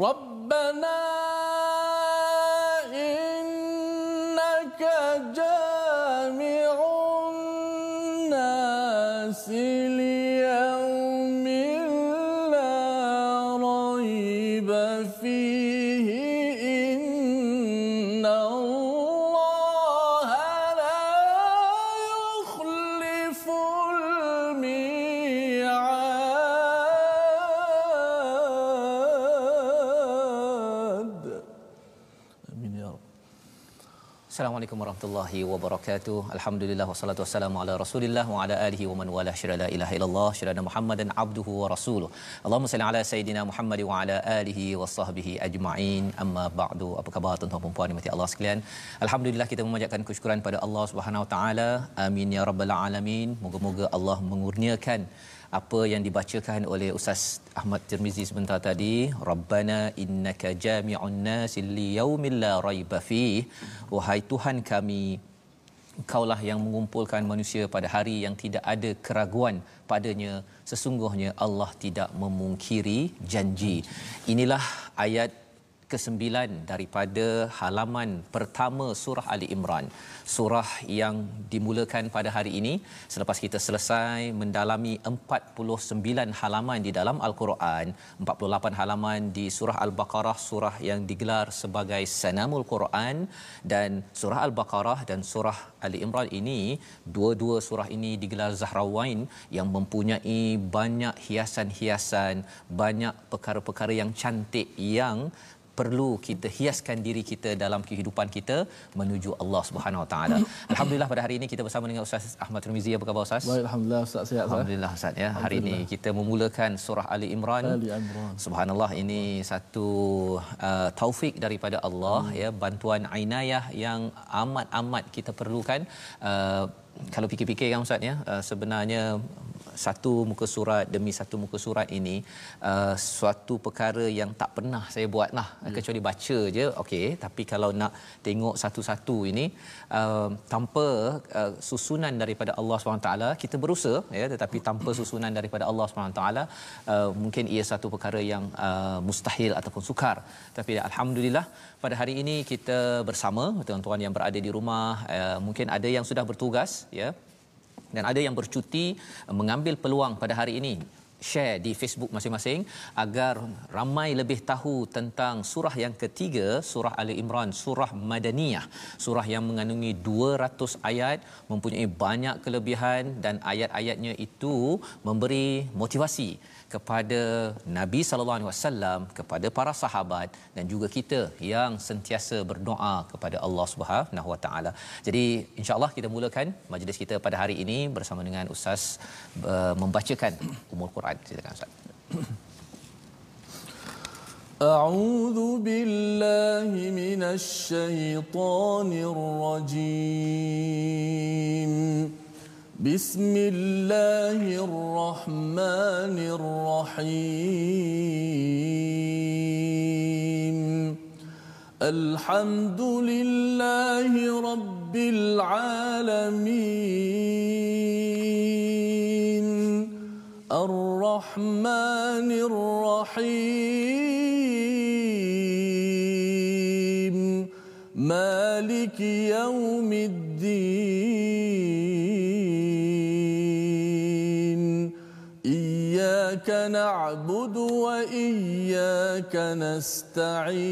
ربنا warahmatullahi wabarakatuh. Alhamdulillah wassalatu wassalamu ala Rasulillah wa ala alihi wa man wala syada la ilaha illallah syada Muhammadan abduhu wa rasuluh. Allahumma salli ala sayidina Muhammad wa ala alihi wa sahbihi ajma'in. Amma ba'du. Apa khabar tuan-tuan dan puan dimati Allah sekalian? Alhamdulillah kita memanjatkan kesyukuran pada Allah Subhanahu wa taala. Amin ya rabbal alamin. Moga-moga Allah mengurniakan apa yang dibacakan oleh Ustaz Ahmad Tirmizi sebentar tadi? Rabbana innaka jami'un nas li yaumin la raiba fih. Wahai Tuhan kami Engkaulah yang mengumpulkan manusia pada hari yang tidak ada keraguan padanya. Sesungguhnya Allah tidak memungkiri janji. Inilah ayat ke-9 daripada halaman pertama surah Ali Imran. Surah yang dimulakan pada hari ini selepas kita selesai mendalami 49 halaman di dalam Al-Quran, 48 halaman di surah Al-Baqarah, surah yang digelar sebagai Sanamul Quran dan surah Al-Baqarah dan surah Ali Imran ini dua-dua surah ini digelar Zahrawain yang mempunyai banyak hiasan-hiasan, banyak perkara-perkara yang cantik yang perlu kita hiaskan diri kita dalam kehidupan kita menuju Allah Subhanahu Wa Taala. Alhamdulillah pada hari ini kita bersama dengan Ustaz Ahmad Tirmizi. Apa khabar Ustaz? Baik, Alhamdulillah Ustaz sihat. Alhamdulillah Ustaz ya. Hari ini kita memulakan surah Ali Imran. Ali Imran. Subhanallah ini satu uh, taufik daripada Allah hmm. ya, bantuan inayah yang amat-amat kita perlukan. Uh, kalau fikir-fikir kan Ustaz ya, uh, sebenarnya satu muka surat demi satu muka surat ini uh, suatu perkara yang tak pernah saya buat lah hmm. kecuali baca je okey. Tapi kalau nak tengok satu-satu ini uh, tanpa uh, susunan daripada Allah SWT kita berusaha ya. Tetapi tanpa susunan daripada Allah SWT uh, mungkin ia satu perkara yang uh, mustahil ataupun sukar. Tapi alhamdulillah pada hari ini kita bersama tuan-tuan yang berada di rumah uh, mungkin ada yang sudah bertugas ya dan ada yang bercuti mengambil peluang pada hari ini share di Facebook masing-masing agar ramai lebih tahu tentang surah yang ketiga surah Ali Imran surah Madaniyah surah yang mengandungi 200 ayat mempunyai banyak kelebihan dan ayat-ayatnya itu memberi motivasi kepada Nabi sallallahu alaihi wasallam kepada para sahabat dan juga kita yang sentiasa berdoa kepada Allah Subhanahu wa taala. Jadi insya-Allah kita mulakan majlis kita pada hari ini bersama dengan ustaz uh, membacakan Ummul Quran. Silakan ustaz. أعوذ بالله من الشيطان الرجيم. بسم الله الرحمن الرحيم. الحمد لله رب العالمين. الرحمن الرحيم. مالك يوم الدين. إياك نعبد وإياك نستعين.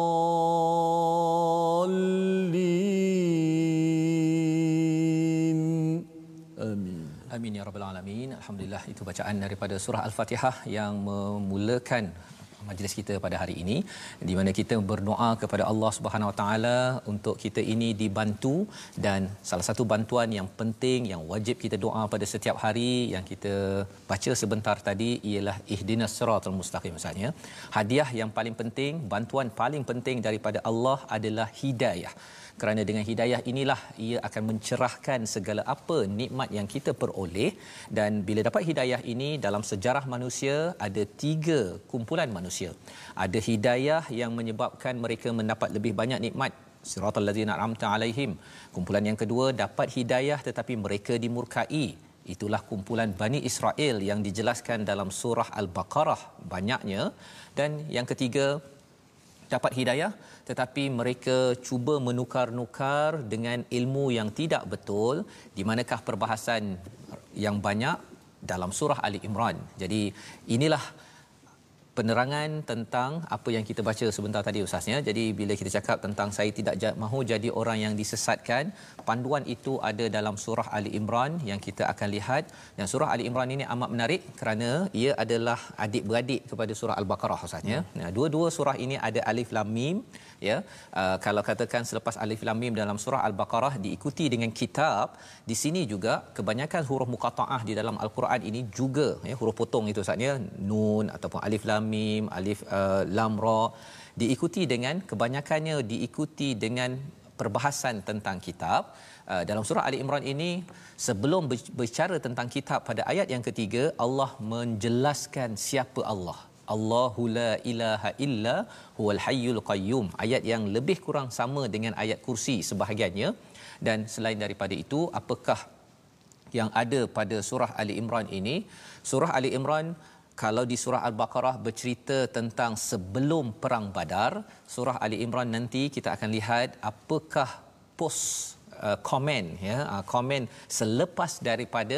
Amin ya rabbal alamin. Alhamdulillah itu bacaan daripada surah Al-Fatihah yang memulakan majlis kita pada hari ini di mana kita berdoa kepada Allah Subhanahu Wa Taala untuk kita ini dibantu dan salah satu bantuan yang penting yang wajib kita doa pada setiap hari yang kita baca sebentar tadi ialah ihdinas siratal mustaqim misalnya hadiah yang paling penting bantuan paling penting daripada Allah adalah hidayah kerana dengan hidayah inilah ia akan mencerahkan segala apa nikmat yang kita peroleh. Dan bila dapat hidayah ini dalam sejarah manusia ada tiga kumpulan manusia. Ada hidayah yang menyebabkan mereka mendapat lebih banyak nikmat siratal ladzina an'amta alaihim. Kumpulan yang kedua dapat hidayah tetapi mereka dimurkai. Itulah kumpulan Bani Israel yang dijelaskan dalam surah Al-Baqarah banyaknya. Dan yang ketiga dapat hidayah tetapi mereka cuba menukar-nukar dengan ilmu yang tidak betul di manakah perbahasan yang banyak dalam surah Ali Imran. Jadi inilah penerangan tentang apa yang kita baca sebentar tadi ustaznya. Jadi bila kita cakap tentang saya tidak mahu jadi orang yang disesatkan, panduan itu ada dalam surah Ali Imran yang kita akan lihat dan surah Ali Imran ini amat menarik kerana ia adalah adik-beradik kepada surah Al-Baqarah ustaznya. Hmm. Nah, dua-dua surah ini ada alif lam mim ya. Uh, kalau katakan selepas alif lam mim dalam surah Al-Baqarah diikuti dengan kitab, di sini juga kebanyakan huruf muqattaah di dalam Al-Quran ini juga ya huruf potong itu ustaznya nun ataupun alif lam mim alif uh, lam ra diikuti dengan kebanyakannya diikuti dengan perbahasan tentang kitab. Uh, dalam surah Ali Imran ini sebelum berbicara tentang kitab pada ayat yang ketiga Allah menjelaskan siapa Allah Allahu la ilaha illa huwal hayyul qayyum. Ayat yang lebih kurang sama dengan ayat kursi sebahagiannya. Dan selain daripada itu apakah yang ada pada surah Ali Imran ini? Surah Ali Imran kalau di surah al-baqarah bercerita tentang sebelum perang badar surah ali imran nanti kita akan lihat apakah post uh, komen ya uh, komen selepas daripada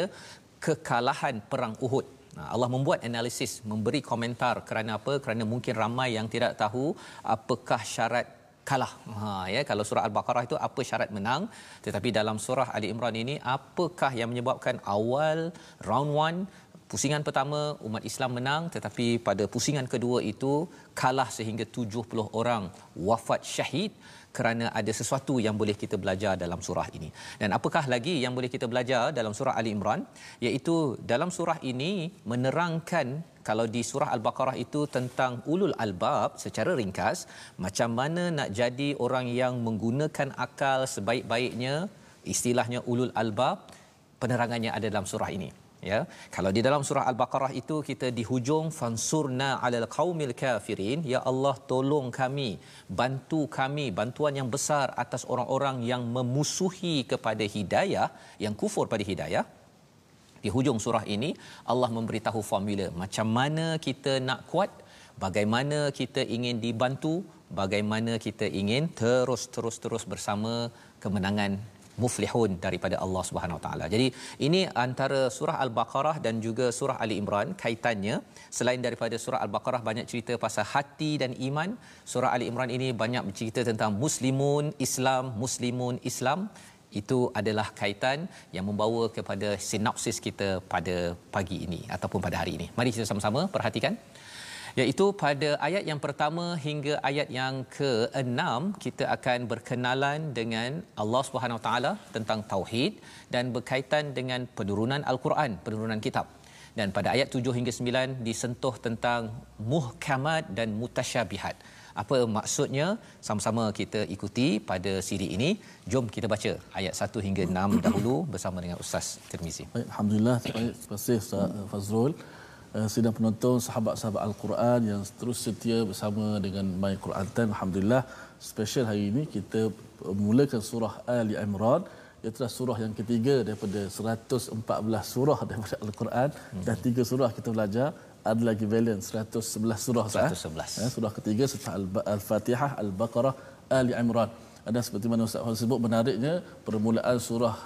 kekalahan perang uhud Allah membuat analisis memberi komentar kerana apa? Kerana mungkin ramai yang tidak tahu apakah syarat kalah. Ha ya kalau surah al-baqarah itu apa syarat menang? Tetapi dalam surah ali imran ini apakah yang menyebabkan awal round 1 pusingan pertama umat Islam menang tetapi pada pusingan kedua itu kalah sehingga 70 orang wafat syahid kerana ada sesuatu yang boleh kita belajar dalam surah ini. Dan apakah lagi yang boleh kita belajar dalam surah Ali Imran iaitu dalam surah ini menerangkan kalau di surah Al-Baqarah itu tentang ulul albab secara ringkas macam mana nak jadi orang yang menggunakan akal sebaik-baiknya istilahnya ulul albab penerangannya ada dalam surah ini ya kalau di dalam surah al-baqarah itu kita di hujung fansurna alal qaumil kafirin. Ya Allah tolong kami bantu kami bantuan yang besar atas orang-orang yang memusuhi kepada hidayah yang kufur pada hidayah. Di hujung surah ini Allah memberitahu formula macam mana kita nak kuat bagaimana kita ingin dibantu bagaimana kita ingin terus terus terus bersama kemenangan muflihun daripada Allah Subhanahu Taala. Jadi ini antara surah Al-Baqarah dan juga surah Ali Imran kaitannya selain daripada surah Al-Baqarah banyak cerita pasal hati dan iman, surah Ali Imran ini banyak bercerita tentang muslimun Islam, muslimun Islam itu adalah kaitan yang membawa kepada sinopsis kita pada pagi ini ataupun pada hari ini. Mari kita sama-sama perhatikan iaitu pada ayat yang pertama hingga ayat yang ke-6 kita akan berkenalan dengan Allah Subhanahu Taala tentang tauhid dan berkaitan dengan penurunan al-Quran, penurunan kitab. Dan pada ayat 7 hingga 9 disentuh tentang muhkamat dan mutasyabihat. Apa maksudnya? Sama-sama kita ikuti pada siri ini. Jom kita baca ayat 1 hingga 6 dahulu bersama dengan Ustaz Tirmizi. Alhamdulillah. Terima kasih Ustaz Fazrul uh, sidang penonton sahabat-sahabat Al-Quran yang terus setia bersama dengan My Quran Time. Alhamdulillah, special hari ini kita mulakan surah Ali Imran. Itu surah yang ketiga daripada 114 surah daripada Al-Quran. Hmm. Dan tiga surah kita belajar ada lagi valiant 111 surah 111 ya, surah ketiga setelah Al-Fatihah Al-Baqarah Ali Imran ada seperti mana Ustaz sebut menariknya permulaan surah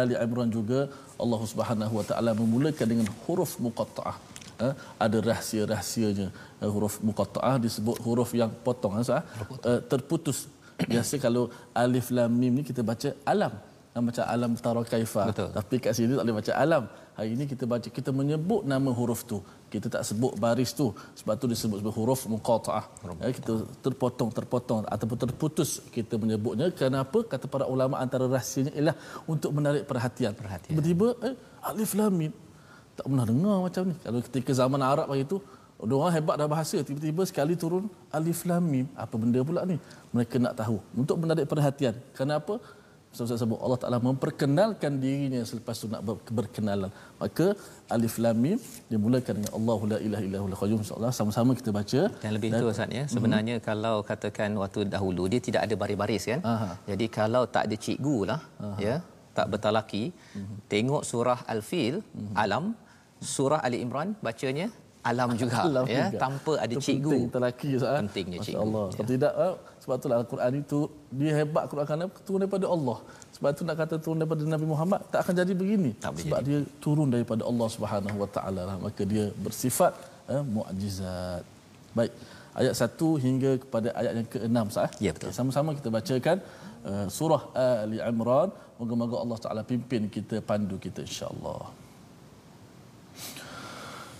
Ali Imran juga Allah Subhanahu Wa Taala memulakan dengan huruf muqattaah uh, ada rahsia-rahsianya uh, huruf muqattaah disebut huruf yang potong uh, uh, terputus biasa kalau alif lam mim ni kita baca alam dan macam alam tara kaifa. Betul. Tapi kat sini tak boleh baca alam. Hari ini kita baca kita menyebut nama huruf tu. Kita tak sebut baris tu. Sebab tu disebut sebagai huruf muqataah. Ya, kita terpotong terpotong ataupun terputus kita menyebutnya kenapa kata para ulama antara rahsianya ialah untuk menarik perhatian. Perhatian. Tiba-tiba eh alif lam mim. Tak pernah dengar macam ni. Kalau ketika zaman Arab hari itu orang hebat dah bahasa tiba-tiba sekali turun alif lam mim apa benda pula ni mereka nak tahu untuk menarik perhatian kenapa Ustaz sebut Allah Taala memperkenalkan dirinya selepas tu nak ber- berkenalan maka alif lam mim dimulakan dengan Allahu la ilaha illa huwal qayyum insyaallah sama-sama kita baca Dan lebih itu Ustaz ya, sebenarnya mm-hmm. kalau katakan waktu dahulu dia tidak ada baris-baris kan. Aha. Jadi kalau tak ada cikgu lah ya, tak bertalaki, mm-hmm. tengok surah Al-Fil, mm-hmm. Alam, surah Ali Imran bacanya Alam juga Alam ya, juga. tanpa ada Itu cikgu. penting terlaki Ustaz. eh? Pentingnya Masya cikgu. Allah. Ya. Kalau tidak eh, sebab itulah Al-Quran itu dia hebat Quran kerana turun daripada Allah. Sebab tu nak kata turun daripada Nabi Muhammad tak akan jadi begini. Tak sebab dia turun daripada Allah Subhanahu Wa Taala lah. maka dia bersifat eh, mukjizat. Baik. Ayat 1 hingga kepada ayat yang ke-6 sah. Ya, betul. Sama-sama kita bacakan uh, surah Ali Imran. Moga-moga Allah Taala pimpin kita pandu kita insya-Allah.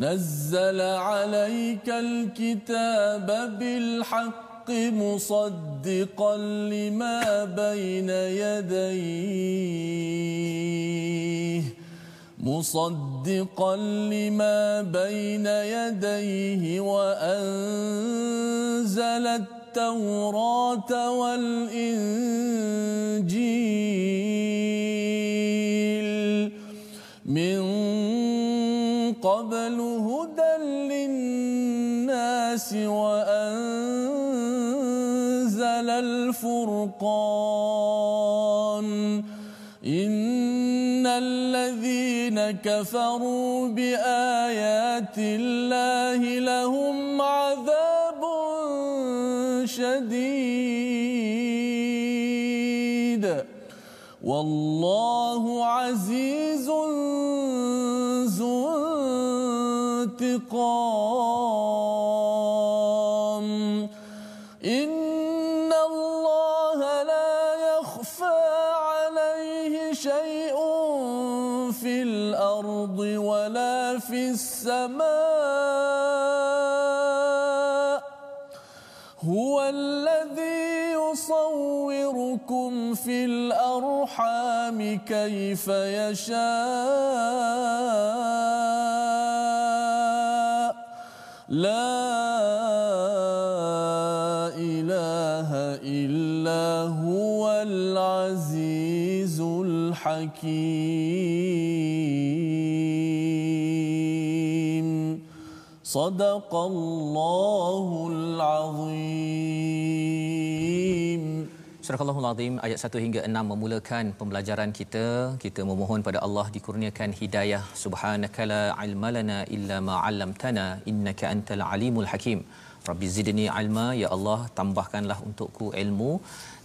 نزل عليك الكتاب بالحق مصدقا لما بين يديه مصدقا لما بين يديه وأنزل التوراة والإنجيل. قبل هدى للناس وأنزل الفرقان. إن الذين كفروا بآيات الله لهم عذاب شديد. والله عزيز إن الله لا يخفى عليه شيء في الأرض ولا في السماء. هو الذي يصوركم في الأرحام كيف يشاء. لا إله إلا هو العزيز الحكيم. صدق الله العظيم. Surah Al-Allahul Azim ayat 1 hingga 6 memulakan pembelajaran kita. Kita memohon pada Allah dikurniakan hidayah. Subhanakala ilmalana illa ma 'allamtana innaka antal alimul hakim. Rabbi zidni ilma ya Allah tambahkanlah untukku ilmu.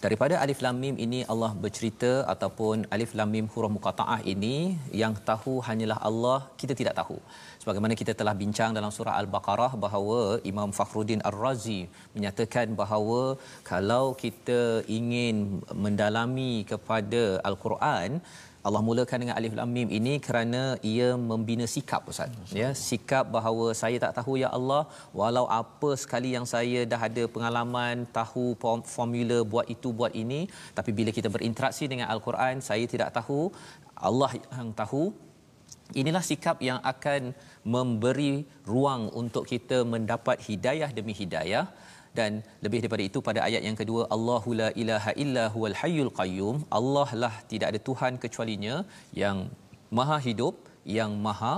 Daripada alif lam mim ini Allah bercerita ataupun alif lam mim huruf muqataah ini yang tahu hanyalah Allah, kita tidak tahu. Sebagaimana kita telah bincang dalam surah Al-Baqarah bahawa Imam Fakhruddin Ar-Razi menyatakan bahawa kalau kita ingin mendalami kepada Al-Quran Allah mulakan dengan alif lam mim. Ini kerana ia membina sikap ustaz. Ya sikap bahawa saya tak tahu ya Allah walau apa sekali yang saya dah ada pengalaman tahu form- formula buat itu buat ini tapi bila kita berinteraksi dengan al-Quran saya tidak tahu Allah yang tahu inilah sikap yang akan memberi ruang untuk kita mendapat hidayah demi hidayah. Dan lebih daripada itu pada ayat yang kedua Allahu la ilaha illa huwal hayyul qayyum Allah lah tidak ada tuhan kecualinya yang maha hidup yang maha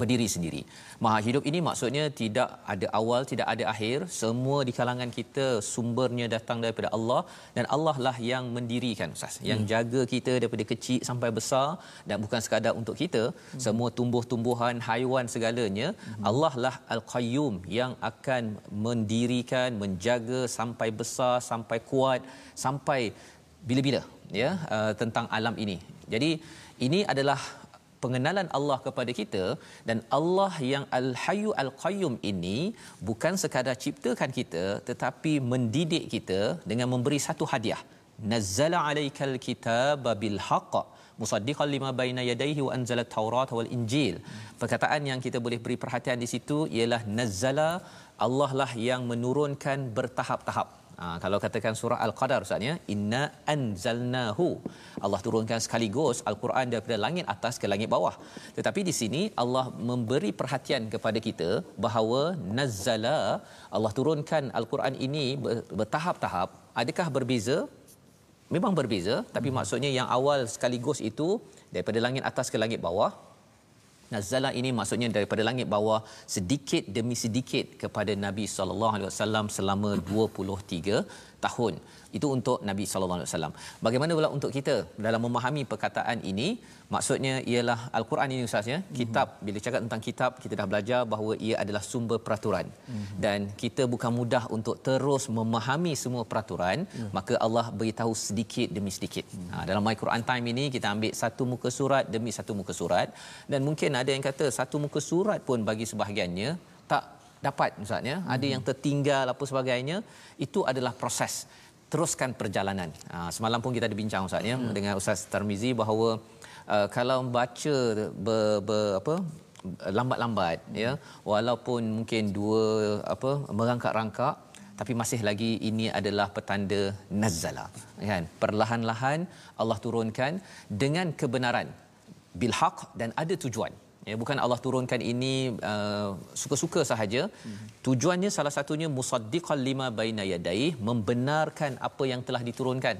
berdiri sendiri. Maha hidup ini maksudnya tidak ada awal, tidak ada akhir. Semua di kalangan kita sumbernya datang daripada Allah dan Allah lah yang mendirikan Ustaz. Yang hmm. jaga kita daripada kecil sampai besar dan bukan sekadar untuk kita, hmm. semua tumbuh-tumbuhan, haiwan segalanya, hmm. Allah lah Al-Qayyum yang akan mendirikan, menjaga sampai besar, sampai kuat, sampai bila-bila ya uh, tentang alam ini. Jadi ini adalah pengenalan Allah kepada kita dan Allah yang Al-Hayyu Al-Qayyum ini bukan sekadar ciptakan kita tetapi mendidik kita dengan memberi satu hadiah. Nazzala 'alaikal kitaba bil haqq musaddiqan lima baina yadayhi wa anzala at-taurat wal injil. Perkataan yang kita boleh beri perhatian di situ ialah nazzala Allah lah yang menurunkan bertahap-tahap Ha, kalau katakan surah Al-Qadar Ustaz ya, inna anzalnahu. Allah turunkan sekaligus Al-Quran daripada langit atas ke langit bawah. Tetapi di sini Allah memberi perhatian kepada kita bahawa nazzala Allah turunkan Al-Quran ini bertahap-tahap. Adakah berbeza? Memang berbeza, tapi maksudnya yang awal sekaligus itu daripada langit atas ke langit bawah Nazala ini maksudnya daripada langit bawah sedikit demi sedikit kepada Nabi sallallahu alaihi wasallam selama 23 tahun. Itu untuk Nabi sallallahu alaihi wasallam. Bagaimana pula untuk kita dalam memahami perkataan ini? Maksudnya ialah al-Quran ini ustaz ya. Kitab mm-hmm. bila cakap tentang kitab kita dah belajar bahawa ia adalah sumber peraturan. Mm-hmm. Dan kita bukan mudah untuk terus memahami semua peraturan, mm-hmm. maka Allah beritahu sedikit demi sedikit. Mm-hmm. Ha, dalam My Quran Time ini kita ambil satu muka surat demi satu muka surat dan mungkin ada yang kata satu muka surat pun bagi sebahagiannya tak dapat ustaz ya. Ada yang tertinggal apa sebagainya. Itu adalah proses teruskan perjalanan. Ha, semalam pun kita ada bincang ustaz ya hmm. dengan Ustaz Tarmizi bahawa uh, kalau membaca ber, ber, apa lambat-lambat hmm. ya walaupun mungkin dua apa merangkak-rangkak tapi masih lagi ini adalah petanda nazala kan perlahan-lahan Allah turunkan dengan kebenaran bil dan ada tujuan ya bukan Allah turunkan ini uh, suka-suka sahaja. Tujuannya salah satunya musaddiqal lima baina yadai membenarkan apa yang telah diturunkan.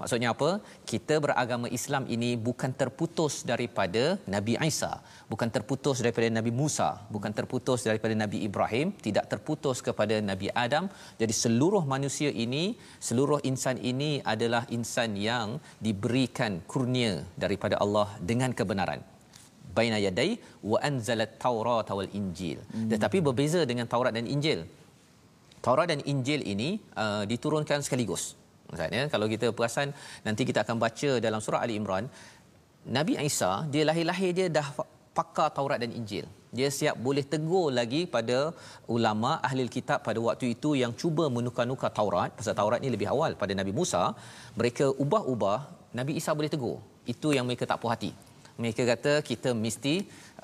Maksudnya apa? Kita beragama Islam ini bukan terputus daripada Nabi Isa bukan terputus daripada Nabi Musa bukan terputus daripada Nabi Ibrahim tidak terputus kepada Nabi Adam. Jadi seluruh manusia ini seluruh insan ini adalah insan yang diberikan kurnia daripada Allah dengan kebenaran baina yadai wa anzala taurat wal injil. Hmm. tetapi berbeza dengan taurat dan injil. Taurat dan injil ini uh, diturunkan sekaligus. Maksudnya kalau kita perasan nanti kita akan baca dalam surah ali imran nabi Isa dia lahir-lahir dia dah pakar taurat dan injil. Dia siap boleh tegur lagi pada ulama ahli kitab pada waktu itu yang cuba menukar-nukar Taurat. Pasal Taurat ni lebih awal pada Nabi Musa. Mereka ubah-ubah Nabi Isa boleh tegur. Itu yang mereka tak puas hati mereka kata kita mesti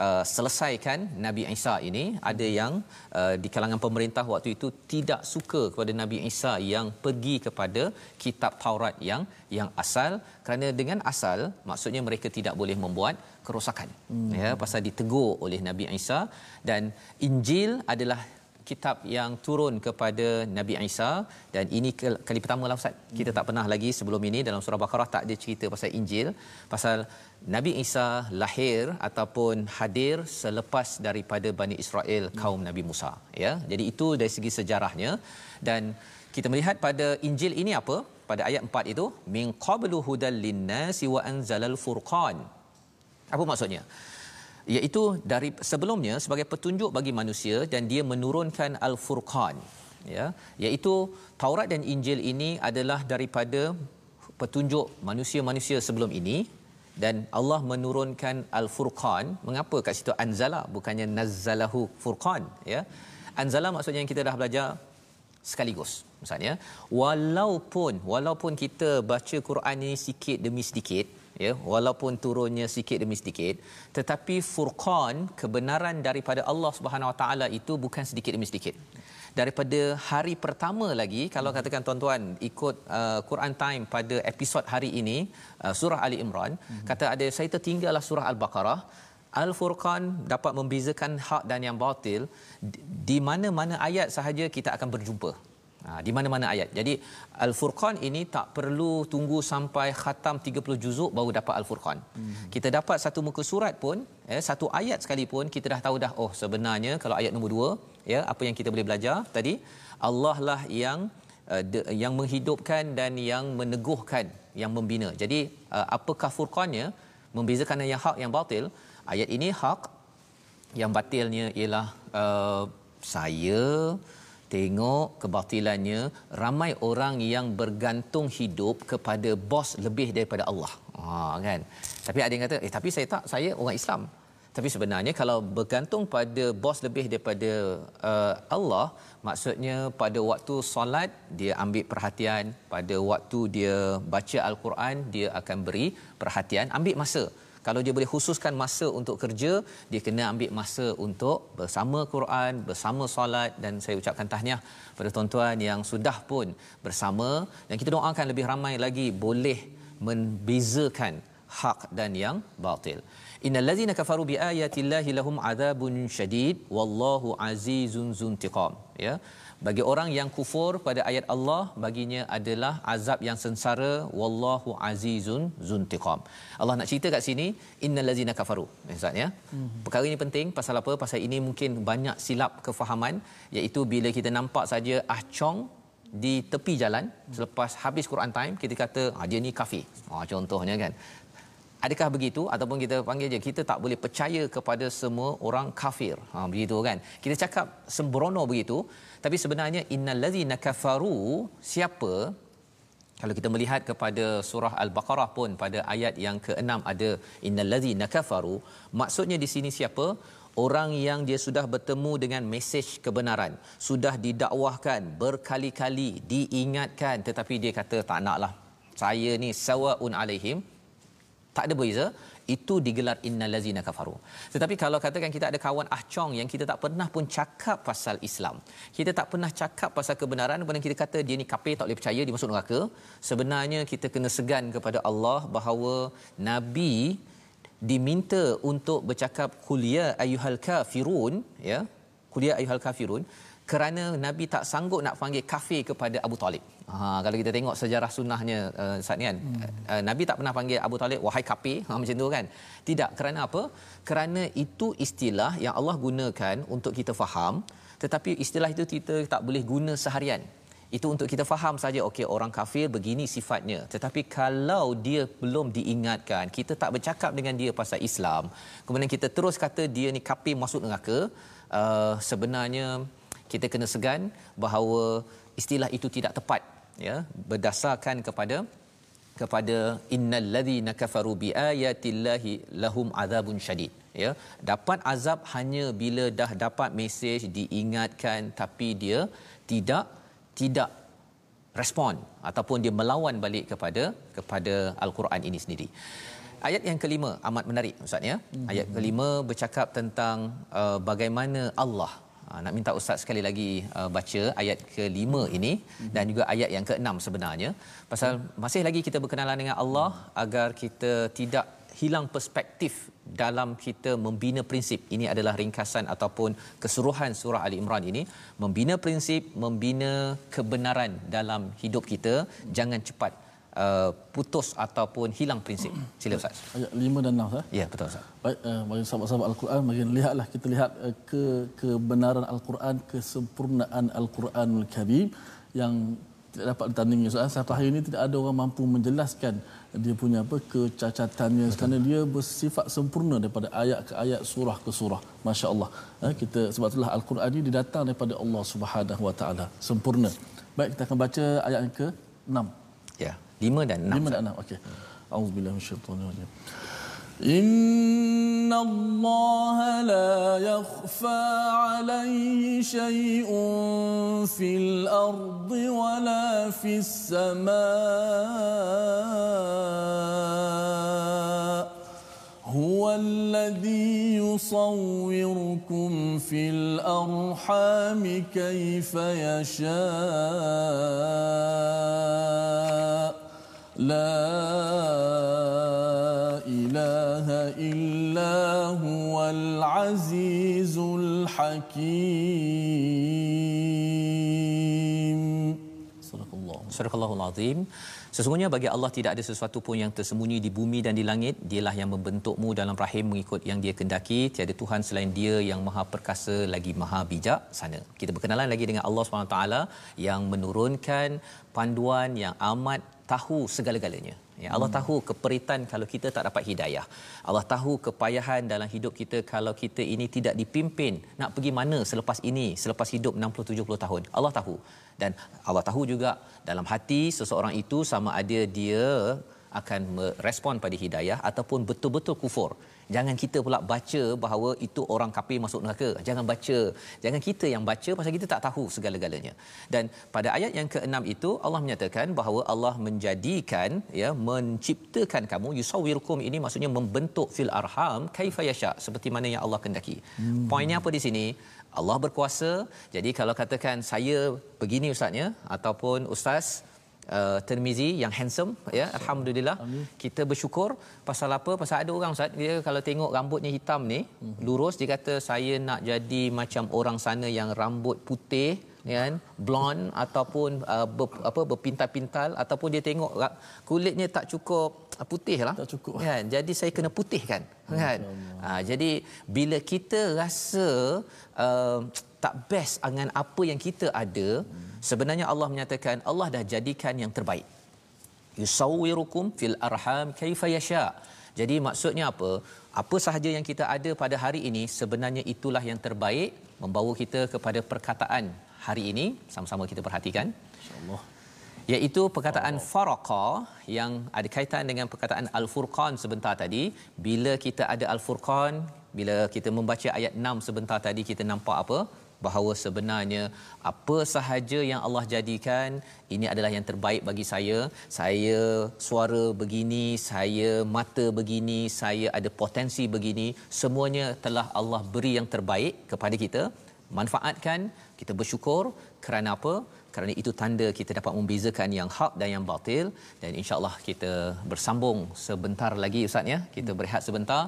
uh, selesaikan Nabi Isa ini. Ada yang uh, di kalangan pemerintah waktu itu tidak suka kepada Nabi Isa yang pergi kepada kitab Taurat yang yang asal. Kerana dengan asal maksudnya mereka tidak boleh membuat kerosakan. Hmm. ya pasal ditegur oleh Nabi Isa. Dan Injil adalah kitab yang turun kepada Nabi Isa dan ini kali pertama lah Ustaz. Kita tak pernah lagi sebelum ini dalam surah Baqarah tak ada cerita pasal Injil, pasal Nabi Isa lahir ataupun hadir selepas daripada Bani Israel kaum Nabi Musa ya. Jadi itu dari segi sejarahnya dan kita melihat pada Injil ini apa? Pada ayat 4 itu min qablu hudal linnasi wa anzalal furqan. Apa maksudnya? Iaitu dari sebelumnya sebagai petunjuk bagi manusia dan dia menurunkan al-furqan ya. Iaitu Taurat dan Injil ini adalah daripada petunjuk manusia-manusia sebelum ini dan Allah menurunkan al-furqan. Mengapa kat situ? Anzala bukannya nazzalahu furqan ya. Anzala maksudnya yang kita dah belajar sekaligus misalnya. Walaupun walaupun kita baca Quran ini sikit demi sedikit ya walaupun turunnya sikit demi sedikit tetapi furqan kebenaran daripada Allah Subhanahu Wa Taala itu bukan sedikit demi sedikit. Daripada hari pertama lagi kalau katakan tuan-tuan ikut uh, Quran Time pada episod hari ini uh, surah Ali Imran hmm. kata ada saya tertinggallah surah Al-Baqarah. Al-Furqan dapat membezakan hak dan yang batil. Di mana-mana ayat sahaja kita akan berjumpa Ha, di mana-mana ayat. Jadi Al-Furqan ini tak perlu tunggu sampai khatam 30 juzuk baru dapat Al-Furqan. Hmm. Kita dapat satu muka surat pun, eh, satu ayat sekalipun kita dah tahu dah oh sebenarnya kalau ayat nombor 2 ya apa yang kita boleh belajar tadi Allah lah yang uh, de, yang menghidupkan dan yang meneguhkan yang membina. Jadi uh, apakah furqannya membezakan yang hak yang batil? Ayat ini hak yang batilnya ialah uh, saya tengok kebatilannya ramai orang yang bergantung hidup kepada bos lebih daripada Allah. Ha kan. Tapi ada yang kata eh tapi saya tak saya orang Islam. Tapi sebenarnya kalau bergantung pada bos lebih daripada uh, Allah, maksudnya pada waktu solat dia ambil perhatian, pada waktu dia baca al-Quran dia akan beri perhatian, ambil masa kalau dia boleh khususkan masa untuk kerja dia kena ambil masa untuk bersama Quran bersama solat dan saya ucapkan tahniah pada tuan-tuan yang sudah pun bersama. Dan kita doakan lebih ramai lagi boleh membezakan hak dan yang batil. Innal ladzina kafaru biayatillahi lahum adzabun syadid. Wallahu azizun zuntiqam. Ya bagi orang yang kufur pada ayat Allah baginya adalah azab yang sengsara. Wallahu azizun zuntiqam. Allah nak cerita kat sini innal ladzina kafaru ustaz ya? Hmm. perkara ini penting. Pasal apa? Pasal ini mungkin banyak silap kefahaman. Iaitu bila kita nampak saja ahcong di tepi jalan selepas habis Quran time kita kata ah dia ni kafir. Ah contohnya kan. Adakah begitu? Ataupun kita panggil je kita tak boleh percaya kepada semua orang kafir. Ha begitu kan. Kita cakap sembrono begitu tapi sebenarnya innal ladzina kafaru siapa? Kalau kita melihat kepada surah al-baqarah pun pada ayat yang ke-6 ada innal ladzina kafaru maksudnya di sini siapa? Orang yang dia sudah bertemu dengan mesej kebenaran sudah didakwahkan berkali-kali diingatkan. Tetapi dia kata tak naklah saya ni sawaun alaihim tak ada beza itu digelar innallazina kafaru. Tetapi kalau katakan kita ada kawan ahcong yang kita tak pernah pun cakap pasal Islam kita tak pernah cakap pasal kebenaran kemudian kita kata dia ni kafir tak boleh percaya dia masuk neraka sebenarnya kita kena segan kepada Allah bahawa nabi diminta untuk bercakap kuliah ayyuhal kafirun ya kuliah ayyuhal kafirun kerana nabi tak sanggup nak panggil kafir kepada Abu Talib. Ha, kalau kita tengok sejarah sunnahnya uh, saat ni kan hmm. uh, Nabi tak pernah panggil Abu Talib wahai kapi ha, macam tu kan? Tidak. Kerana apa? Kerana itu istilah yang Allah gunakan untuk kita faham tetapi istilah itu kita tak boleh guna seharian. Itu untuk kita faham saja okey orang kafir begini sifatnya. Tetapi kalau dia belum diingatkan kita tak bercakap dengan dia pasal Islam kemudian kita terus kata dia ni kafir masuk neraka uh, sebenarnya kita kena segan bahawa istilah itu tidak tepat ya berdasarkan kepada kepada innal ladzina kafaru biayatillahi lahum azabun syadid ya. Dapat azab hanya bila dah dapat mesej diingatkan tapi dia tidak tidak respon ataupun dia melawan balik kepada kepada al-Quran ini sendiri. Ayat yang kelima amat menarik ustaz ya. Ayat kelima bercakap tentang uh, bagaimana Allah nak minta ustaz sekali lagi uh, baca ayat ke-5 ini mm-hmm. dan juga ayat yang ke-6 sebenarnya. Pasal masih lagi kita berkenalan dengan Allah agar kita tidak hilang perspektif dalam kita membina prinsip. Ini adalah ringkasan ataupun keseluruhan surah Ali Imran ini. Membina prinsip membina kebenaran dalam hidup kita jangan cepat uh, putus ataupun hilang prinsip. Sila Ustaz. Ayat 5 dan 6 Ustaz. Ya, betul Ustaz. Baik, uh, bagi sahabat-sahabat Al-Quran, mari lihatlah kita lihat uh, ke kebenaran Al-Quran, kesempurnaan Al-Quranul Karim yang tidak dapat ditandingi Ustaz. Sampai hari ini tidak ada orang mampu menjelaskan dia punya apa kecacatannya Betul. kerana dia bersifat sempurna daripada ayat ke ayat surah ke surah masya-Allah eh, kita sebab itulah al-Quran ini didatang daripada Allah Subhanahu wa taala sempurna baik kita akan baca ayat yang ke-6 ya 5 dan 6. 5 dan 6. Okey. Auzubillahi minasyaitonir rajim. إن الله لا يخفى عليه شيء في الأرض ولا في السماء هو الذي يصوركم في الأرحام كيف يشاء لا إله إلا هو العزيز الحكيم. صدق الله صدق الله العظيم. Sesungguhnya bagi Allah tidak ada sesuatu pun yang tersembunyi di bumi dan di langit. Dialah yang membentukmu dalam rahim mengikut yang dia kendaki. Tiada Tuhan selain dia yang maha perkasa lagi maha bijak sana. Kita berkenalan lagi dengan Allah SWT yang menurunkan panduan yang amat tahu segala-galanya. Ya, Allah tahu keperitan kalau kita tak dapat hidayah. Allah tahu kepayahan dalam hidup kita kalau kita ini tidak dipimpin nak pergi mana selepas ini, selepas hidup 60 70 tahun. Allah tahu. Dan Allah tahu juga dalam hati seseorang itu sama ada dia akan merespon pada hidayah ataupun betul-betul kufur. Jangan kita pula baca bahawa itu orang kafir masuk neraka. Jangan baca. Jangan kita yang baca pasal kita tak tahu segala-galanya. Dan pada ayat yang ke-6 itu Allah menyatakan bahawa Allah menjadikan ya menciptakan kamu yusawwirukum ini maksudnya membentuk fil arham kaifa yasha seperti mana yang Allah kendaki. Hmm. Poinnya apa di sini? Allah berkuasa. Jadi kalau katakan saya begini ustaznya ataupun ustaz uh, Termizi yang handsome ya alhamdulillah. Amin. kita bersyukur. Pasal apa? Pasal ada orang ustaz. Dia kalau tengok rambutnya hitam ni hmm. lurus dia kata saya nak jadi macam orang sana yang rambut putih kan blonde ataupun uh, ber, apa berpintal-pintal ataupun dia tengok kulitnya tak cukup uh, putih lah. Tak cukup. Kan? Jadi saya kena putih kan? Kan uh, jadi bila kita rasa uh, tak best dengan apa yang kita ada hmm sebenarnya Allah menyatakan Allah dah jadikan yang terbaik. Yusawwirukum fil arham kaifa yasha. Jadi maksudnya apa? Apa sahaja yang kita ada pada hari ini sebenarnya itulah yang terbaik. Membawa kita kepada perkataan hari ini. Sama-sama kita perhatikan. Insyaallah. Iaitu perkataan faraqa yang ada kaitan dengan perkataan al-furqan sebentar tadi. Bila kita ada al-furqan bila kita membaca ayat 6 sebentar tadi kita nampak apa bahawa sebenarnya apa sahaja yang Allah jadikan ini adalah yang terbaik bagi saya. Saya suara begini saya mata begini saya ada potensi begini semuanya telah Allah beri yang terbaik kepada kita. Manfaatkan kita bersyukur. Kerana apa? Kerana itu tanda kita dapat membezakan yang hak dan yang batil. Dan insyaallah kita bersambung sebentar lagi ustaz ya. Kita berehat sebentar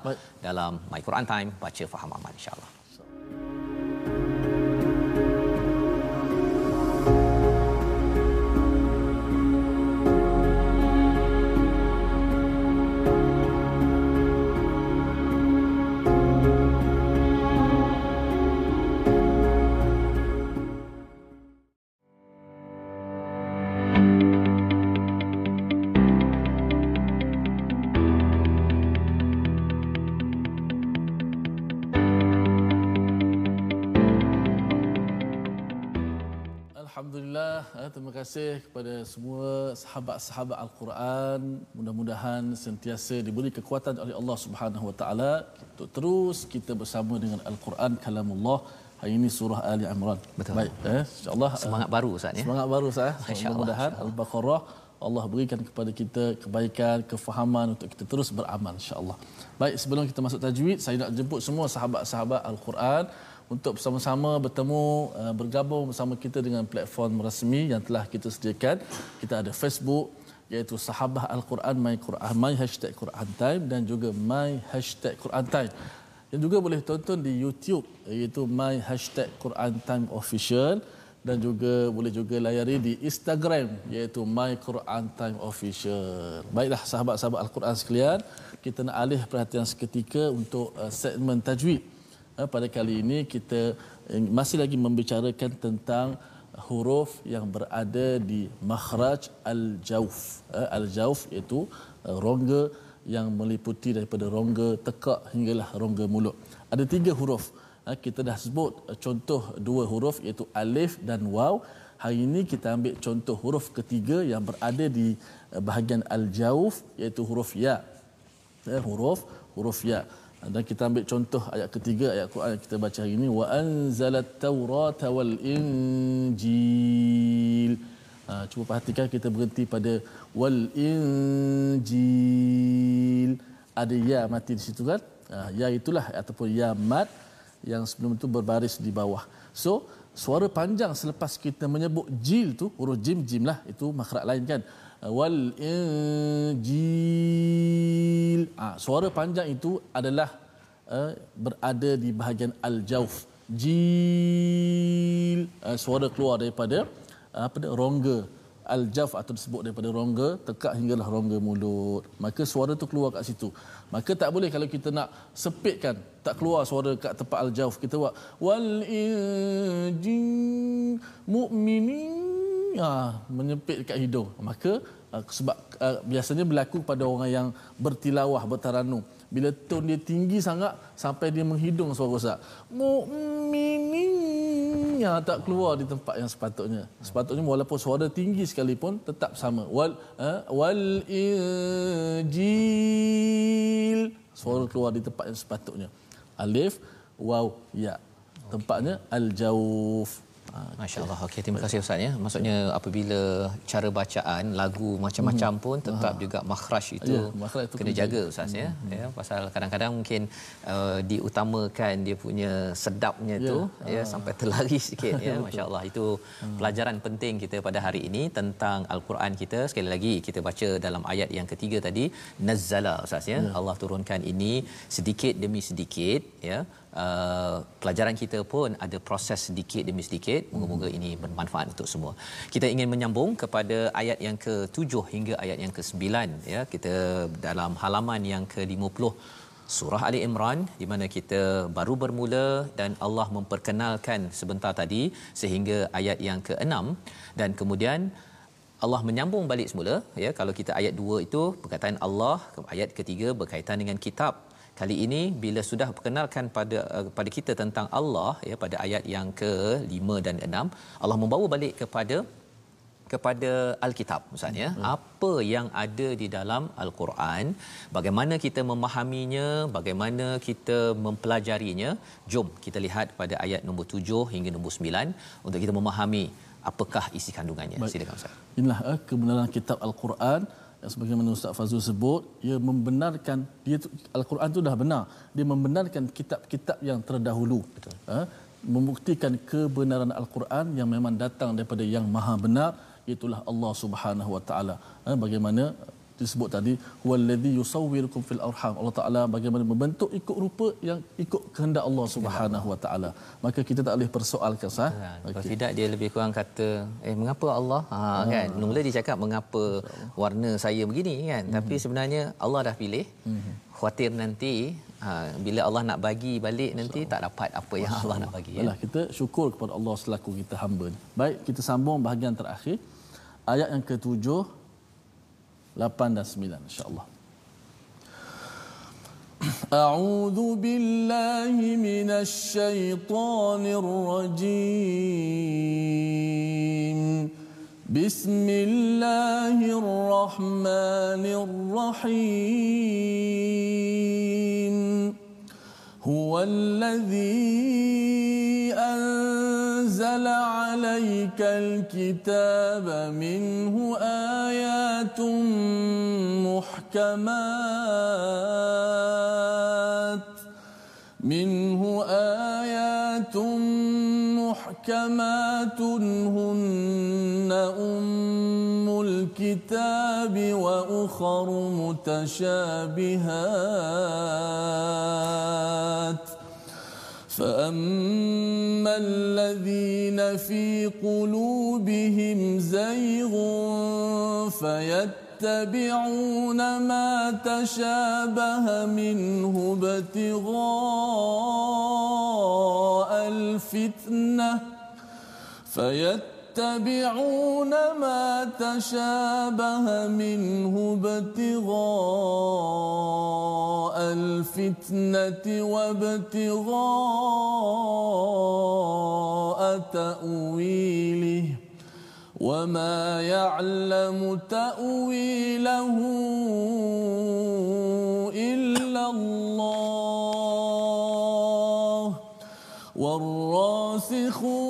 dalam my Quran time. Baca faham aman insyaallah kepada semua sahabat-sahabat Al-Quran. Mudah-mudahan sentiasa diberi kekuatan oleh Allah Subhanahu Wa Taala untuk terus kita bersama dengan Al-Quran kalamullah. Hari ini surah Ali Imran. Betul. Baik, eh, insya-Allah semangat uh, baru Ustaz ya. Semangat baru Ustaz. Eh. Mudah-mudahan Al-Baqarah Allah berikan kepada kita kebaikan, kefahaman untuk kita terus beramal insya-Allah. Baik, sebelum kita masuk tajwid, saya nak jemput semua sahabat-sahabat Al-Quran untuk bersama-sama bertemu uh, bergabung bersama kita dengan platform rasmi yang telah kita sediakan. Kita ada Facebook iaitu Sahabah Al-Quran My Quran My Hashtag Quran Time dan juga My Hashtag Quran Time. Dan juga boleh tonton di YouTube iaitu My Hashtag Quran Time Official dan juga boleh juga layari di Instagram iaitu My Quran Time Official. Baiklah sahabat-sahabat Al-Quran sekalian, kita nak alih perhatian seketika untuk uh, segmen tajwid. Eh, pada kali ini kita eh, masih lagi membicarakan tentang huruf yang berada di makhraj al-jauf. Eh, al-jauf iaitu rongga yang meliputi daripada rongga tekak hinggalah rongga mulut. Ada tiga huruf. Kita dah sebut contoh dua huruf iaitu alif dan waw. Hari ini kita ambil contoh huruf ketiga yang berada di bahagian al-jauf iaitu huruf ya. Huruf huruf ya dan kita ambil contoh ayat ketiga ayat Quran yang kita baca hari ini. Wa anzalat taurata wal injil. Ha, cuba perhatikan kita berhenti pada wal injil. Ada ya mati di situ kan? Ha, ya itulah ataupun ya mat yang sebelum itu berbaris di bawah. So suara panjang selepas kita menyebut jil tu huruf jim jim lah itu makhraj lain kan wal injil. Ah suara panjang itu adalah uh, berada di bahagian al jauf jil. Uh, suara keluar daripada uh, apa rongga. Al-jaf atau disebut daripada rongga tekak hinggalah rongga mulut. Maka suara tu keluar kat situ. Maka tak boleh kalau kita nak sepitkan tak keluar suara kat tempat al-jaf kita buat wal injin mu'minin ya menyepit dekat hidung. Maka uh, sebab uh, biasanya berlaku pada orang yang bertilawah bertaranum bila tone dia tinggi sangat sampai dia menghidung suara rosak mukminin tak keluar di tempat yang sepatutnya. Sepatutnya walaupun suara tinggi sekalipun tetap sama. Wal uh, wal injil suara keluar di tempat yang sepatutnya. Alif waw ya. Tempatnya al jauf Ha, Masya Allah. Okey, terima kasih Ustaz ya. Maksudnya apabila cara bacaan lagu macam-macam pun tetap juga makhraj itu, Ya, makhraj itu kena jaga Ustaz ya. Ya, pasal kadang-kadang mungkin uh, diutamakan dia punya sedapnya Ya. tu ya sampai terlari sikit ya. Masya Allah. Itu pelajaran penting kita pada hari ini tentang al-Quran kita. Sekali lagi kita baca dalam ayat yang ketiga tadi nazzala Ustaz ya. Allah turunkan ini sedikit demi sedikit ya. Uh, pelajaran kita pun ada proses sedikit demi sedikit. Moga-moga ini bermanfaat untuk semua. Kita ingin menyambung kepada ayat yang ke-7 hingga ayat yang ke-9 ya. Kita dalam halaman yang ke-50 surah Ali Imran di mana kita baru bermula dan Allah memperkenalkan sebentar tadi sehingga ayat yang ke-6 dan kemudian Allah menyambung balik semula ya. Kalau kita ayat 2 itu perkataan Allah ayat ketiga berkaitan dengan kitab kali ini bila sudah perkenalkan pada uh, pada kita tentang Allah ya pada ayat yang ke-5 dan 6 Allah membawa balik kepada kepada alkitab misalnya hmm. apa yang ada di dalam al-Quran bagaimana kita memahaminya bagaimana kita mempelajarinya. Jom kita lihat pada ayat nombor 7 hingga nombor 9 untuk kita memahami apakah isi kandungannya. Baik. silakan ustaz. Inilah eh, kebenaran kitab Al-Quran yang sebagaimana Ustaz Fazul sebut ia membenarkan dia Al-Quran tu dah benar. Dia membenarkan kitab-kitab yang terdahulu. Betul. Eh, membuktikan kebenaran Al-Quran yang memang datang daripada yang maha benar itulah Allah Subhanahu Wa Taala. Eh, bagaimana disebut tadi huwallazi yusawwirukum fil arham. Allah Taala bagaimana membentuk ikut rupa yang ikut kehendak Allah Subhanahu Wa Taala. Maka kita tak boleh persoalkan sah? Kan, Kalau tidak dia lebih kurang kata eh mengapa Allah? Ha kan? Mula dia cakap mengapa warna saya begini kan? Tapi sebenarnya Allah dah pilih. Khawatir nanti ha, bila Allah nak bagi balik nanti tak dapat apa yang Allah nak bagi ya. Yalah, kita syukur kepada Allah selaku kita hamba. Baik, kita sambung bahagian terakhir. Ayat yang ke-7, 8 dan 9 insya-Allah. أعوذ بالله من الشيطان الرجيم بسم الله الرحمن الرحيم هو الذي أنزل عليك الكتاب منه آيات محكمات منه آيات محكمات هن أم الكتاب وأخر متشابهات فأما الذين في قلوبهم زيغ فيتبعون ما تشابه منه ابتغاء الفتنة فيتبعون ما تشابه منه ابتغاء الفتنة وابتغاء تأويله. وما يعلم تأويله إلا الله. والراسخون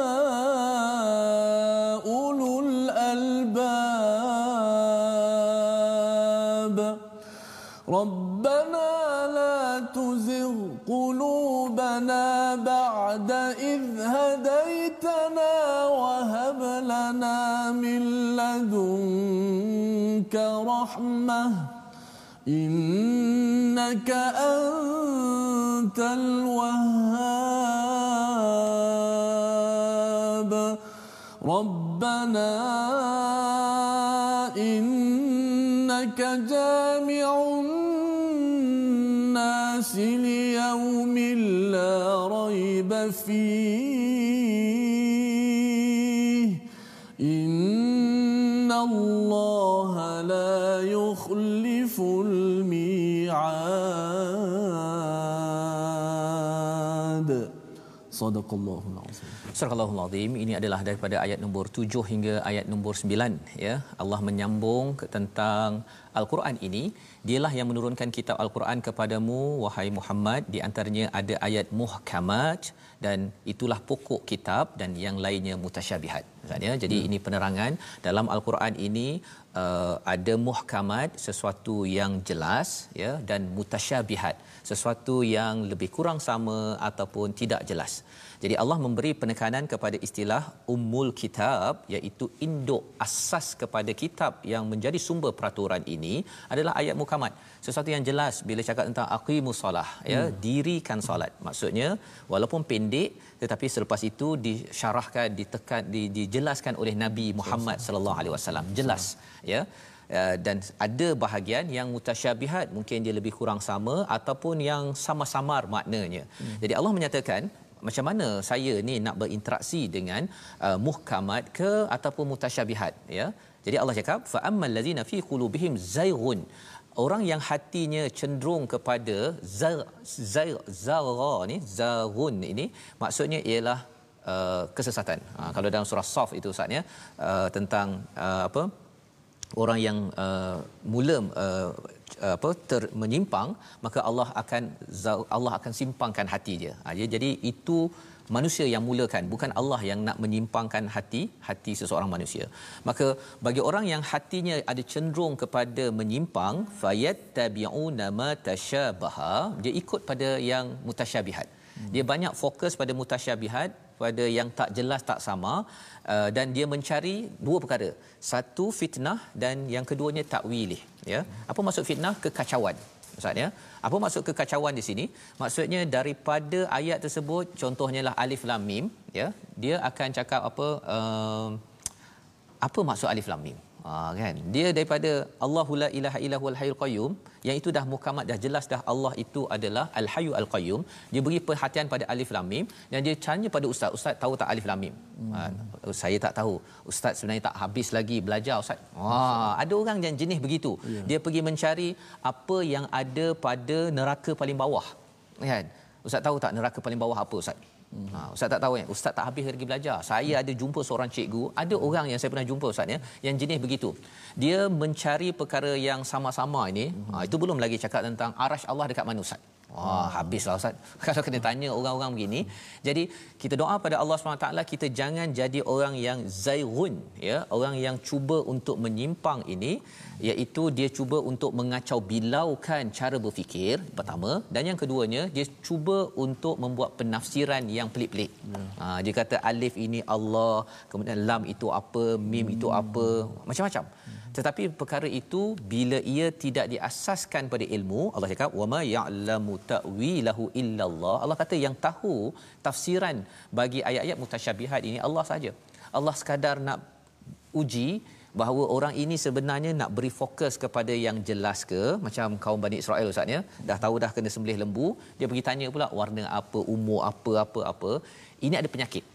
لدنك رحمة. إنك أنت الوهاب. ربنا إنك جامع الناس ليوم لا ريب فيه. Sadaqallahul azim. Ini adalah daripada ayat nombor 7 hingga ayat nombor 9 ya. Allah menyambung tentang Al-Quran ini, dialah yang menurunkan kitab Al-Quran kepadamu wahai Muhammad, di antaranya ada ayat muhkamat dan itulah pokok kitab dan yang lainnya mutasyabihat. Kan, ya. Jadi hmm. ini penerangan dalam Al-Quran ini uh, ada muhkamat sesuatu yang jelas ya dan mutasyabihat sesuatu yang lebih kurang sama ataupun tidak jelas. Jadi Allah memberi penekanan kepada istilah ummul kitab iaitu induk asas kepada kitab yang menjadi sumber peraturan ini adalah ayat mukamat. Sesuatu yang jelas bila cakap tentang aqimus solah ya hmm. dirikan solat. Maksudnya walaupun pendek tetapi selepas itu disyarahkan ditekan di, dijelaskan oleh Nabi Muhammad sallallahu alaihi wasallam jelas ya Uh, dan ada bahagian yang mutasyabihat mungkin dia lebih kurang sama ataupun yang sama-samar maknanya. Hmm. Jadi Allah menyatakan macam mana saya ni nak berinteraksi dengan uh, muhkamat ke ataupun mutasyabihat ya? Jadi Allah cakap fa ammal ladzina fi qulubihim zayghun orang yang hatinya cenderung kepada zayg zara ni zaghun ini maksudnya ialah uh, kesesatan. Ha, kalau dalam surah saf itu ustaz uh, tentang uh, apa orang yang uh, mula uh, apa ter, menyimpang maka Allah akan Allah akan simpangkan hati dia. Ha, jadi itu manusia yang mulakan bukan Allah yang nak menyimpangkan hati hati seseorang manusia. Maka bagi orang yang hatinya ada cenderung kepada menyimpang fayattabi'una ma tasyabaha dia ikut pada yang mutasyabihat. Dia banyak fokus pada mutasyabihat pada yang tak jelas tak sama uh, dan dia mencari dua perkara. Satu fitnah dan yang keduanya takwilih ya. Apa maksud fitnah? Kekacauan maksudnya apa maksud kekacauan di sini? Maksudnya daripada ayat tersebut contohnya lah alif lam mim ya dia akan cakap apa uh, apa maksud alif lam mim Ha, kan? Dia daripada Allahu la ilaha illa huwal hayyul qayyum yang itu dah mukamat dah jelas dah Allah itu adalah al hayyu al qayyum dia beri perhatian pada alif lam mim dan dia tanya pada ustaz ustaz tahu tak alif lam mim? Hmm. ha, saya tak tahu. Ustaz sebenarnya tak habis lagi belajar ustaz. Ha, ada orang yang jenis begitu. Yeah. dia pergi mencari apa yang ada pada neraka paling bawah kan? Ustaz tahu tak neraka paling bawah apa ustaz Hmm. Ha, ustaz tak tahu ya. Ustaz tak habis lagi belajar. Saya ada jumpa seorang cikgu, ada hmm. orang yang saya pernah jumpa ustaz ya, yang jenis begitu. Dia mencari perkara yang sama-sama ini. Hmm. Ha, itu belum lagi cakap tentang arash Allah dekat mana ustaz. Wah, habislah Ustaz. Kalau kena tanya orang-orang begini. Jadi, kita doa pada Allah SWT, kita jangan jadi orang yang zairun. Ya? Orang yang cuba untuk menyimpang ini, iaitu dia cuba untuk mengacau bilaukan cara berfikir, pertama. Dan yang keduanya, dia cuba untuk membuat penafsiran yang pelik-pelik. Ya. Ha, dia kata alif ini Allah, kemudian lam itu apa, mim itu apa, macam-macam. Tetapi perkara itu bila ia tidak diasaskan pada ilmu, Allah cakap wama ya'lamu ta'wilahu illallah. Allah kata yang tahu tafsiran bagi ayat-ayat mutasyabihat ini Allah saja. Allah sekadar nak uji bahawa orang ini sebenarnya nak beri fokus kepada yang jelas ke? Macam kaum Bani Israel ustaz ya? Dah tahu dah kena sembelih lembu. Dia pergi tanya pula warna apa umur apa apa apa? Ini ada penyakit.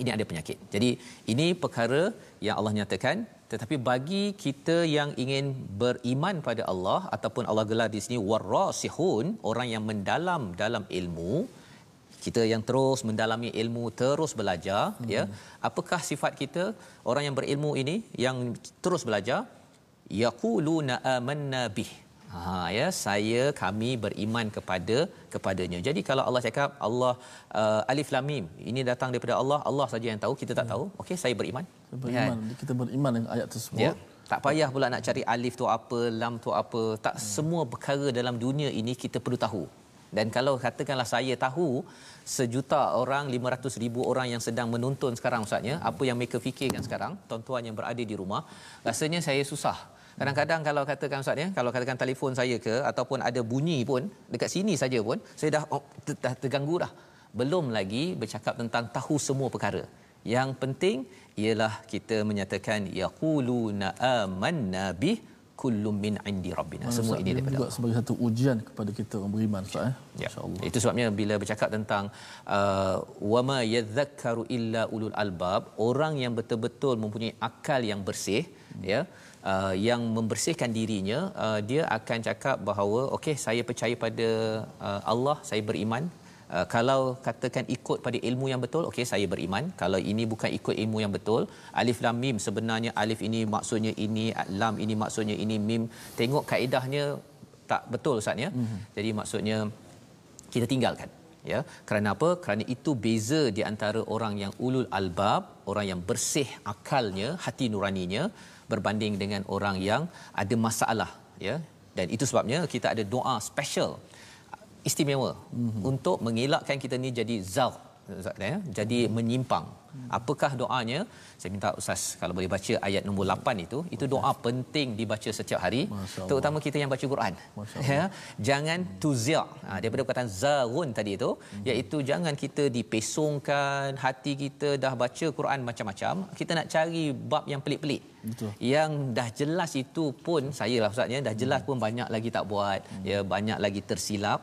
Ini ada penyakit. Jadi ini perkara yang Allah nyatakan. Tetapi bagi kita yang ingin beriman pada Allah ataupun Allah gelar di sini warasihun orang yang mendalam dalam ilmu kita yang terus mendalami ilmu terus belajar hmm. ya apakah sifat kita orang yang berilmu ini yang terus belajar yaquluna amanna bih ha ya saya kami beriman kepada kepadanya jadi kalau Allah cakap Allah uh, alif lam mim ini datang daripada Allah Allah saja yang tahu kita tak ya. tahu okey saya beriman beriman ya. kita beriman dengan ayat tersebut ya. tak payah pula nak cari alif tu apa lam tu apa tak hmm. semua perkara dalam dunia ini kita perlu tahu dan kalau katakanlah saya tahu sejuta orang 500 ribu orang yang sedang menonton sekarang ustaznya apa yang mereka fikirkan sekarang tuan-tuan yang berada di rumah rasanya saya susah. Kadang-kadang kalau katakan ustaz ya kalau katakan telefon saya ke ataupun ada bunyi pun dekat sini saja pun saya dah oh, dah terganggu dah. Belum lagi bercakap tentang tahu semua perkara. Yang penting ialah kita menyatakan yaquluna amanna bih kullum min indi rabbina Mana semua ini daripada juga sebagai satu ujian kepada kita orang beriman Ustaz eh. Ya. Masya-Allah. Itu sebabnya bila bercakap tentang uh, wama yadhakkaru illa ulul albab, orang yang betul-betul mempunyai akal yang bersih, hmm. ya, uh, yang membersihkan dirinya, uh, dia akan cakap bahawa okey saya percaya pada uh, Allah, saya beriman. Uh, kalau katakan ikut pada ilmu yang betul okey saya beriman. Kalau ini bukan ikut ilmu yang betul alif lam mim sebenarnya alif ini maksudnya ini lam ini maksudnya ini mim. Tengok kaedahnya tak betul ustaz ya? Mm-hmm. jadi maksudnya kita tinggalkan ya? Kerana apa? Kerana itu beza di antara orang yang ulul albab orang yang bersih akalnya hati nuraninya berbanding dengan orang yang ada masalah ya? Dan itu sebabnya kita ada doa special istimewa mm-hmm. untuk mengelakkan kita ni jadi zauk ya? Jadi menyimpang. Apakah doanya? Saya minta ustaz kalau boleh baca ayat nombor 8 itu itu doa penting dibaca setiap hari terutama kita yang baca Quran ya? Jangan tuzia. Ha, daripada perkataan zarun tadi itu hmm. iaitu jangan kita dipesongkan hati kita dah baca Quran macam-macam kita nak cari bab yang pelik-pelik. Betul. yang dah jelas itu pun saya lah ustaz ya dah jelas hmm. pun banyak lagi tak buat hmm. ya banyak lagi tersilap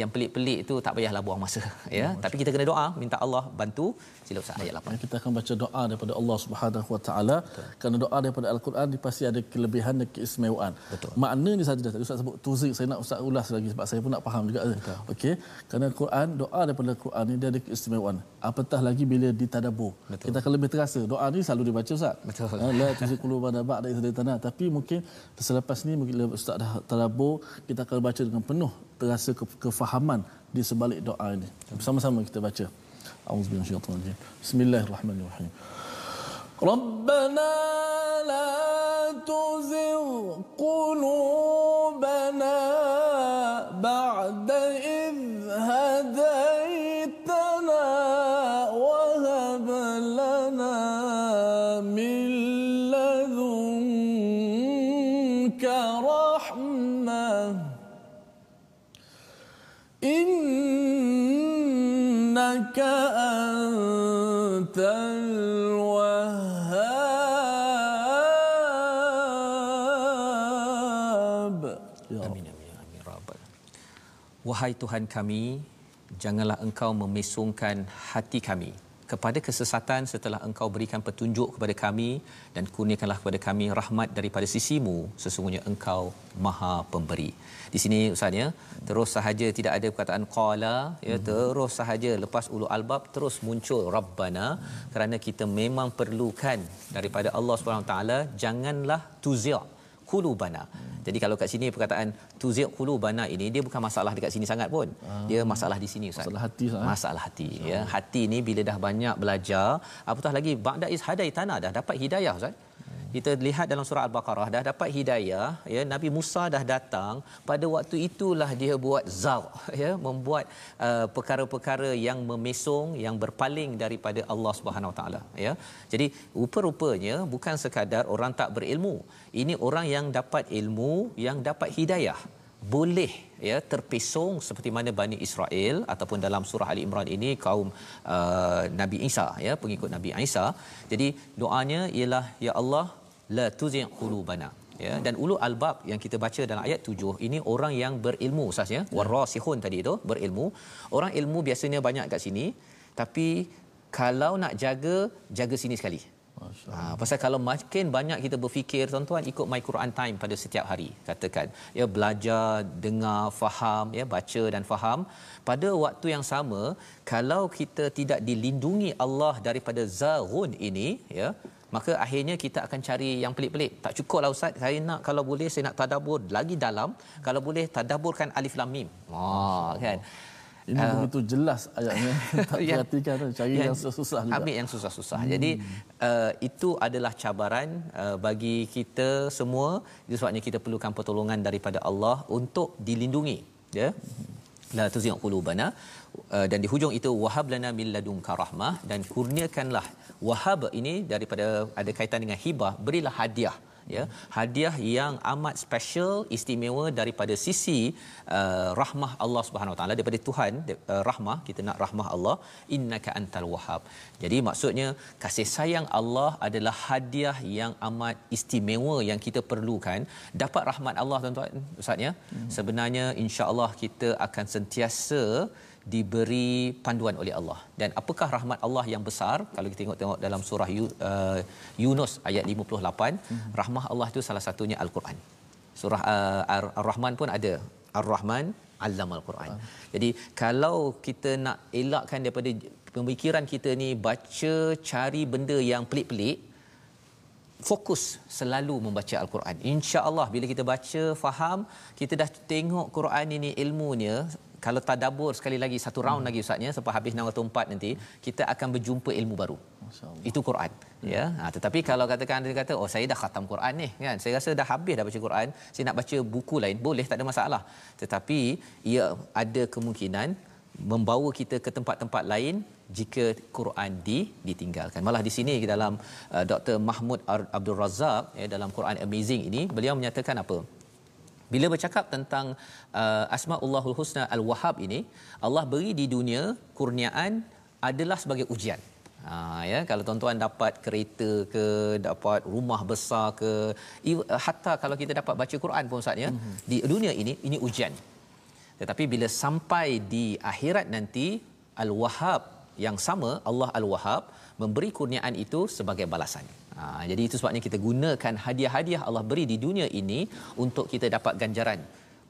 yang pelik-pelik itu tak payahlah buang masa ya. oh, tapi kita kena doa minta Allah bantu sila Ustaz ayat 8 kita akan baca doa daripada Allah Subhanahu Wa Taala. Kerana doa daripada al-Quran dia pasti ada kelebihan dan keistimewaan. Betul. maknanya saja dah Ustaz sebut tuzik saya nak Ustaz ulas lagi sebab saya pun nak faham juga. Okey? Kerana Quran doa daripada Quran ni dia ada keistimewaan. Apatah lagi bila ditadabbur. Kita akan lebih terasa. Doa ni selalu dibaca Ustaz. Betul. Ha, la tuzik qulubana ba'da tanah tapi mungkin selepas ni mungkin Ustaz dah tadabbur kita akan baca dengan penuh terasa kefahaman di sebalik doa ini. Bersama-sama kita baca. Auzubillahi minasyaitanir rajim. Bismillahirrahmanirrahim. ربنا لا تزغ قلوبنا بعد إذ هديتنا wahai tuhan kami janganlah engkau memesongkan hati kami kepada kesesatan setelah engkau berikan petunjuk kepada kami dan kurniakanlah kepada kami rahmat daripada sisimu sesungguhnya engkau maha pemberi di sini ustaz ya terus sahaja tidak ada perkataan qala ya hmm. terus sahaja lepas ulu albab terus muncul rabbana hmm. kerana kita memang perlukan daripada Allah Subhanahu taala janganlah tuzia qulubana. Jadi kalau kat sini perkataan tuziq qulubana ini dia bukan masalah dekat sini sangat pun. Ah. Dia masalah di sini ustaz. Masalah hati ustaz. Masalah hati ya. Hati ni bila dah banyak belajar, apatah lagi ba'da is hadaitana dah dapat hidayah ustaz kita lihat dalam surah al-baqarah dah dapat hidayah ya nabi Musa dah datang. Pada waktu itulah dia buat zau ya membuat uh, perkara-perkara yang memesong yang berpaling daripada Allah Subhanahu taala ya. Jadi rupa-rupanya bukan sekadar orang tak berilmu. Ini orang yang dapat ilmu yang dapat hidayah boleh ya terpesong seperti mana Bani Israel ataupun dalam surah Ali Imran ini kaum uh, Nabi Isa ya pengikut Nabi Isa. Jadi doanya ialah ya Allah la tuzigh qulubana. Ya dan ulu albab yang kita baca dalam ayat 7 ini orang yang berilmu ustaz ya. Warasihun tadi itu berilmu. Orang ilmu biasanya banyak kat sini tapi kalau nak jaga jaga sini sekali Ha, pasal kalau makin banyak kita berfikir tuan-tuan ikut my Quran time pada setiap hari katakan. Ya belajar dengar faham ya baca dan faham. Pada waktu yang sama kalau kita tidak dilindungi Allah daripada zarun ini ya maka akhirnya kita akan cari yang pelik-pelik. Tak cukup lah ustaz. Saya nak kalau boleh saya nak tadabbur lagi dalam. Kalau boleh tadabburkan alif lam mim. Ha kan ini uh, begitu jelas ayatnya. Tak yang, perhatikan cari yang, yang susah juga. Ambil yang susah-susah. Hmm. jadi uh, itu adalah cabaran uh, bagi kita semua. Itu sebabnya kita perlukan pertolongan daripada Allah untuk dilindungi ya. La tuzigh qulubana. Uh, dan di hujung itu wahab lana min ladunka rahmah. Dan kurniakanlah wahab ini daripada ada kaitan dengan hibah. Berilah hadiah ya. Hadiah yang amat special istimewa daripada sisi uh, rahmah Allah Subhanahu Wa Taala daripada Tuhan uh, rahmah kita nak rahmah Allah innaka antal wahhab. Jadi maksudnya kasih sayang Allah adalah hadiah yang amat istimewa yang kita perlukan. Dapat rahmat Allah tuan-tuan ustaz ya? Hmm. sebenarnya insya-Allah kita akan sentiasa diberi panduan oleh Allah. Dan apakah rahmat Allah yang besar? Kalau kita tengok-tengok dalam surah uh, Yunus ayat 58, hmm. rahmat Allah itu salah satunya Al-Quran. Surah uh, Ar-Rahman pun ada. Ar-Rahman Allama Al-Quran. Hmm. Jadi kalau kita nak elakkan daripada pemikiran kita ni baca cari benda yang pelik-pelik fokus selalu membaca al-Quran. Insya-Allah bila kita baca faham, kita dah tengok Quran ini ilmunya kalau tadabbur sekali lagi satu round hmm. lagi ustaznya sampai habis 604 nanti kita akan berjumpa ilmu baru itu Quran hmm. ya ha, tetapi kalau katakan dia kata oh saya dah khatam Quran ni kan saya rasa dah habis dah baca Quran saya nak baca buku lain boleh tak ada masalah tetapi ia ada kemungkinan membawa kita ke tempat-tempat lain jika Quran di ditinggalkan. Malah di sini dalam uh, Dr. Mahmud Abdul Razak ya dalam Quran Amazing ini beliau menyatakan apa? Bila bercakap tentang uh, Asmaullahul Husna Al-Wahhab ini, Allah beri di dunia kurniaan adalah sebagai ujian. Ha ya, kalau tuan-tuan dapat kereta ke, dapat rumah besar ke, hatta kalau kita dapat baca Quran pun Ustaz ya, mm-hmm. di dunia ini ini ujian. Tetapi bila sampai di akhirat nanti Al-Wahhab yang sama Allah Al-Wahhab memberi kurniaan itu sebagai balasan. Ha, jadi itu sebabnya kita gunakan hadiah-hadiah Allah beri di dunia ini untuk kita dapat ganjaran.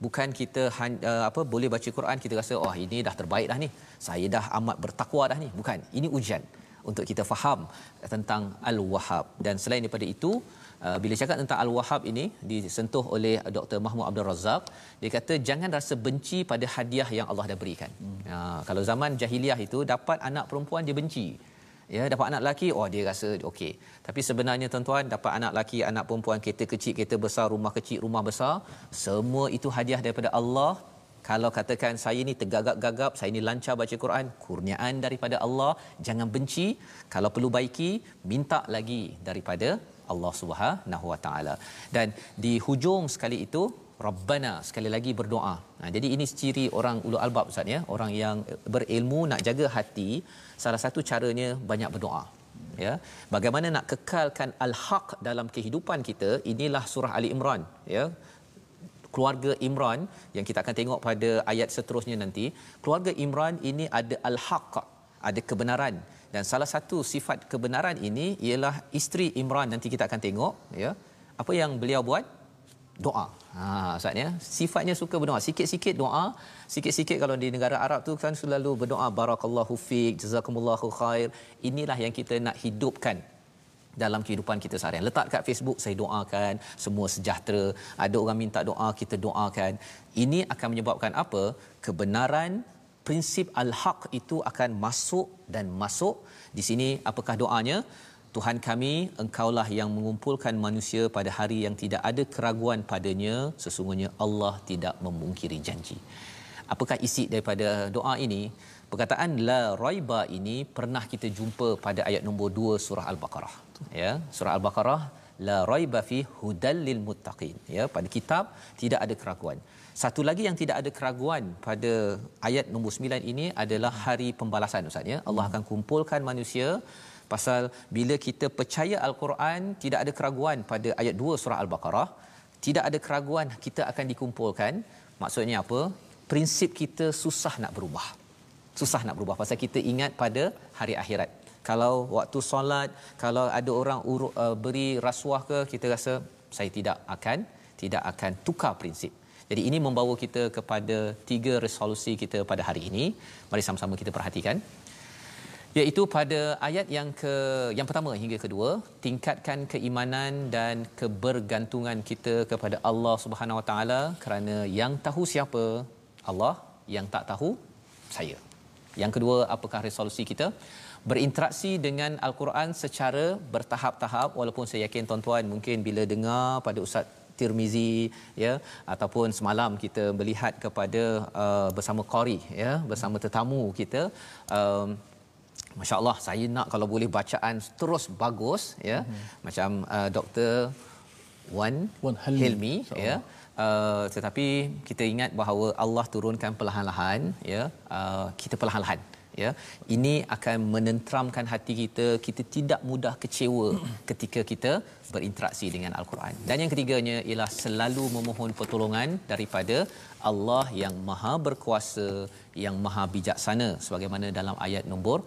Bukan kita uh, apa boleh baca Quran kita rasa oh ini dah terbaik dah ni. Saya dah amat bertakwa dah ni. Bukan. Ini ujian untuk kita faham tentang Al-Wahhab dan selain daripada itu uh, bila cakap tentang Al-Wahhab ini disentuh oleh Dr. Mahmud Abdul Razak dia kata jangan rasa benci pada hadiah yang Allah dah berikan. Hmm. Uh, kalau zaman jahiliah itu dapat anak perempuan dia benci ya dapat anak lelaki oh dia rasa okey tapi sebenarnya tuan-tuan dapat anak lelaki anak perempuan kereta kecil kereta besar rumah kecil rumah besar semua itu hadiah daripada Allah kalau katakan saya ni tergagap-gagap saya ni lancar baca Quran kurniaan daripada Allah jangan benci kalau perlu baiki minta lagi daripada Allah Subhanahu Wa Taala dan di hujung sekali itu Rabbana sekali lagi berdoa. Nah, jadi ini ciri orang ulul albab Ustaz ya, orang yang berilmu nak jaga hati, salah satu caranya banyak berdoa. Ya. Bagaimana nak kekalkan al-haq dalam kehidupan kita? Inilah surah Ali Imran, ya. Keluarga Imran yang kita akan tengok pada ayat seterusnya nanti, keluarga Imran ini ada al-haq, ada kebenaran dan salah satu sifat kebenaran ini ialah isteri Imran nanti kita akan tengok, ya. Apa yang beliau buat? doa. Ha ustaz ya, sifatnya suka berdoa. Sikit-sikit doa, sikit-sikit kalau di negara Arab tu kan selalu berdoa barakallahu fiik, jazakumullahu khair. Inilah yang kita nak hidupkan dalam kehidupan kita seharian. Letak kat Facebook saya doakan semua sejahtera. Ada orang minta doa, kita doakan. Ini akan menyebabkan apa? Kebenaran prinsip al-haq itu akan masuk dan masuk. Di sini apakah doanya? Tuhan kami, Engkaulah yang mengumpulkan manusia pada hari yang tidak ada keraguan padanya, sesungguhnya Allah tidak memungkiri janji. Apakah isi daripada doa ini? Perkataan la raiba ini pernah kita jumpa pada ayat nombor 2 surah Al-Baqarah. Ya, surah Al-Baqarah la raiba fi hudal lil muttaqin. Ya, pada kitab tidak ada keraguan. Satu lagi yang tidak ada keraguan pada ayat nombor 9 ini adalah hari pembalasan Ustaz ya. Allah akan kumpulkan manusia pasal bila kita percaya al-Quran tidak ada keraguan pada ayat 2 surah al-Baqarah tidak ada keraguan kita akan dikumpulkan. Maksudnya apa? Prinsip kita susah nak berubah. Susah nak berubah pasal kita ingat pada hari akhirat. Kalau waktu solat kalau ada orang uh, beri rasuah ke kita rasa saya tidak akan tidak akan tukar prinsip jadi ini membawa kita kepada tiga resolusi kita pada hari ini. Mari sama-sama kita perhatikan. Iaitu pada ayat yang ke yang pertama hingga kedua tingkatkan keimanan dan kebergantungan kita kepada Allah Subhanahu Wa Taala kerana yang tahu siapa Allah yang tak tahu saya. Yang kedua apakah resolusi kita? Berinteraksi dengan al-Quran secara bertahap-tahap walaupun saya yakin tuan-tuan mungkin bila dengar pada ustaz Tirmizi ya ataupun semalam kita melihat kepada uh, bersama qari ya bersama tetamu kita. Um, Masya Allah, saya nak kalau boleh bacaan terus bagus, ya, hmm. macam uh, Doktor Wan, Wan Hilmi, Hilmi ya. Uh, tetapi kita ingat bahawa Allah turunkan perlahan-lahan, ya, uh, kita perlahan-lahan ya ini akan menenteramkan hati kita kita tidak mudah kecewa ketika kita berinteraksi dengan al-Quran. Dan yang ketiganya ialah selalu memohon pertolongan daripada Allah yang maha berkuasa yang maha bijaksana sebagaimana dalam ayat nombor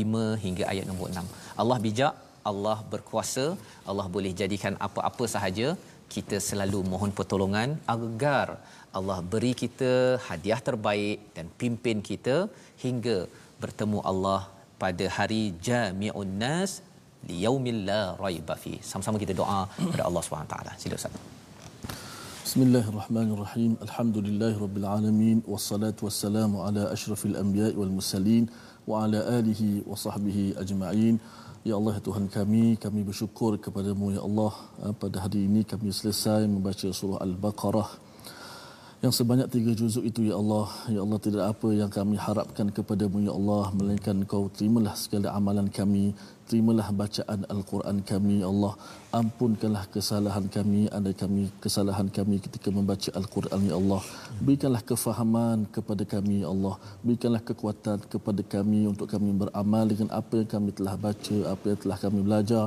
5 hingga ayat nombor 6 Allah bijak Allah berkuasa Allah boleh jadikan apa-apa sahaja. Kita selalu mohon pertolongan agar Allah beri kita hadiah terbaik dan pimpin kita hingga bertemu Allah pada hari Jami'un Nas di yaumil la raiba fi. Sama-sama kita doa kepada Allah Subhanahu taala. Sila Ustaz. Bismillahirrahmanirrahim. Alhamdulillahirabbil alamin wassalatu wassalamu ala asyrafil anbiya'i wal mursalin wa ala alihi wa sahbihi ajma'in. Ya Allah ya Tuhan kami, kami bersyukur kepadamu ya Allah. Pada hari ini kami selesai membaca surah Al-Baqarah yang sebanyak tiga juzuk itu ya Allah ya Allah tidak apa yang kami harapkan kepadamu ya Allah melainkan kau terimalah segala amalan kami terimalah bacaan al-Quran kami ya Allah. Ampunkanlah kesalahan kami ada kami kesalahan kami ketika membaca al-Quran ya Allah. Berikanlah kefahaman kepada kami ya Allah. Berikanlah kekuatan kepada kami untuk kami beramal dengan apa yang kami telah baca apa yang telah kami belajar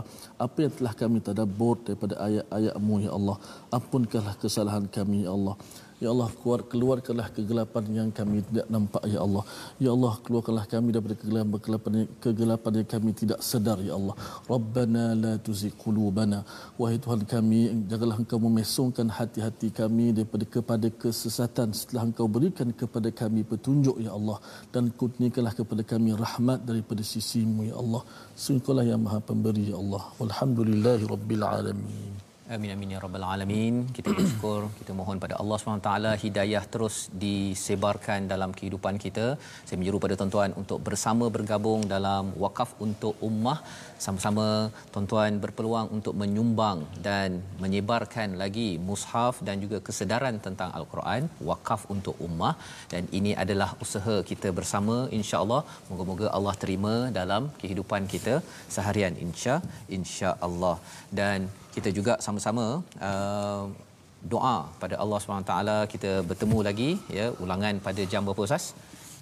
apa yang telah kami tadabbur daripada ayat-ayatmu ya Allah. Ampunkanlah kesalahan kami ya Allah Ya Allah keluar keluarkanlah kegelapan yang kami tidak nampak ya Allah. Ya Allah keluarkanlah kami daripada kegelapan kegelapan, kegelapan yang kami tidak sedar ya Allah. Rabbana la tuzigh qulubana. Wahai Tuhan kami janganlah Engkau memesongkan hati-hati kami daripada kepada kesesatan setelah Engkau berikan kepada kami petunjuk ya Allah dan kurniakanlah kepada kami rahmat daripada sisimu ya Allah. Sungguhlah yang Maha Pemberi ya Allah. Walhamdulillahirabbil alamin. Amin amin ya rabbal alamin. Kita bersyukur, kita mohon pada Allah SWT hidayah terus disebarkan dalam kehidupan kita. Saya menyeru pada tuan-tuan untuk bersama bergabung dalam wakaf untuk ummah. Sama-sama tuan-tuan berpeluang untuk menyumbang dan menyebarkan lagi mushaf dan juga kesedaran tentang al-Quran wakaf untuk ummah dan ini adalah usaha kita bersama insya-Allah. Moga-moga Allah terima dalam kehidupan kita seharian insya insya-Allah. Dan kita juga sama-sama uh, doa pada Allah SWT kita bertemu lagi ya ulangan pada jam berapa Ustaz?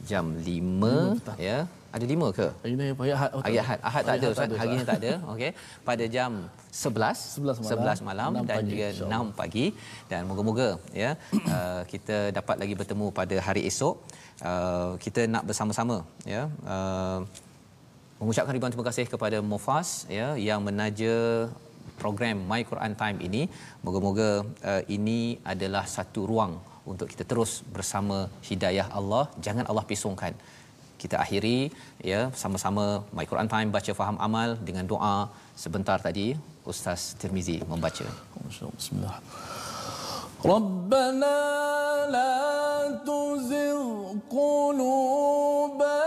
Jam 5 hmm, ya. Ada 5 ke? Hari ni hari Ahad. Oh, hari Ahad. Ahad tak ada Ustaz. Hari ni tak ada. Okey. Pada jam 11 11 malam, 11 malam dan pagi, juga 6 pagi dan moga-moga ya uh, kita dapat lagi bertemu pada hari esok. Uh, kita nak bersama-sama ya. Uh, mengucapkan ribuan terima kasih kepada Mufas ya yang menaja program My Quran Time ini. Moga-moga uh, ini adalah satu ruang untuk kita terus bersama hidayah Allah. Jangan Allah pisongkan. Kita akhiri ya sama-sama My Quran Time baca faham amal dengan doa sebentar tadi Ustaz Tirmizi membaca. Bismillah. ربنا لا تزغ قلوبنا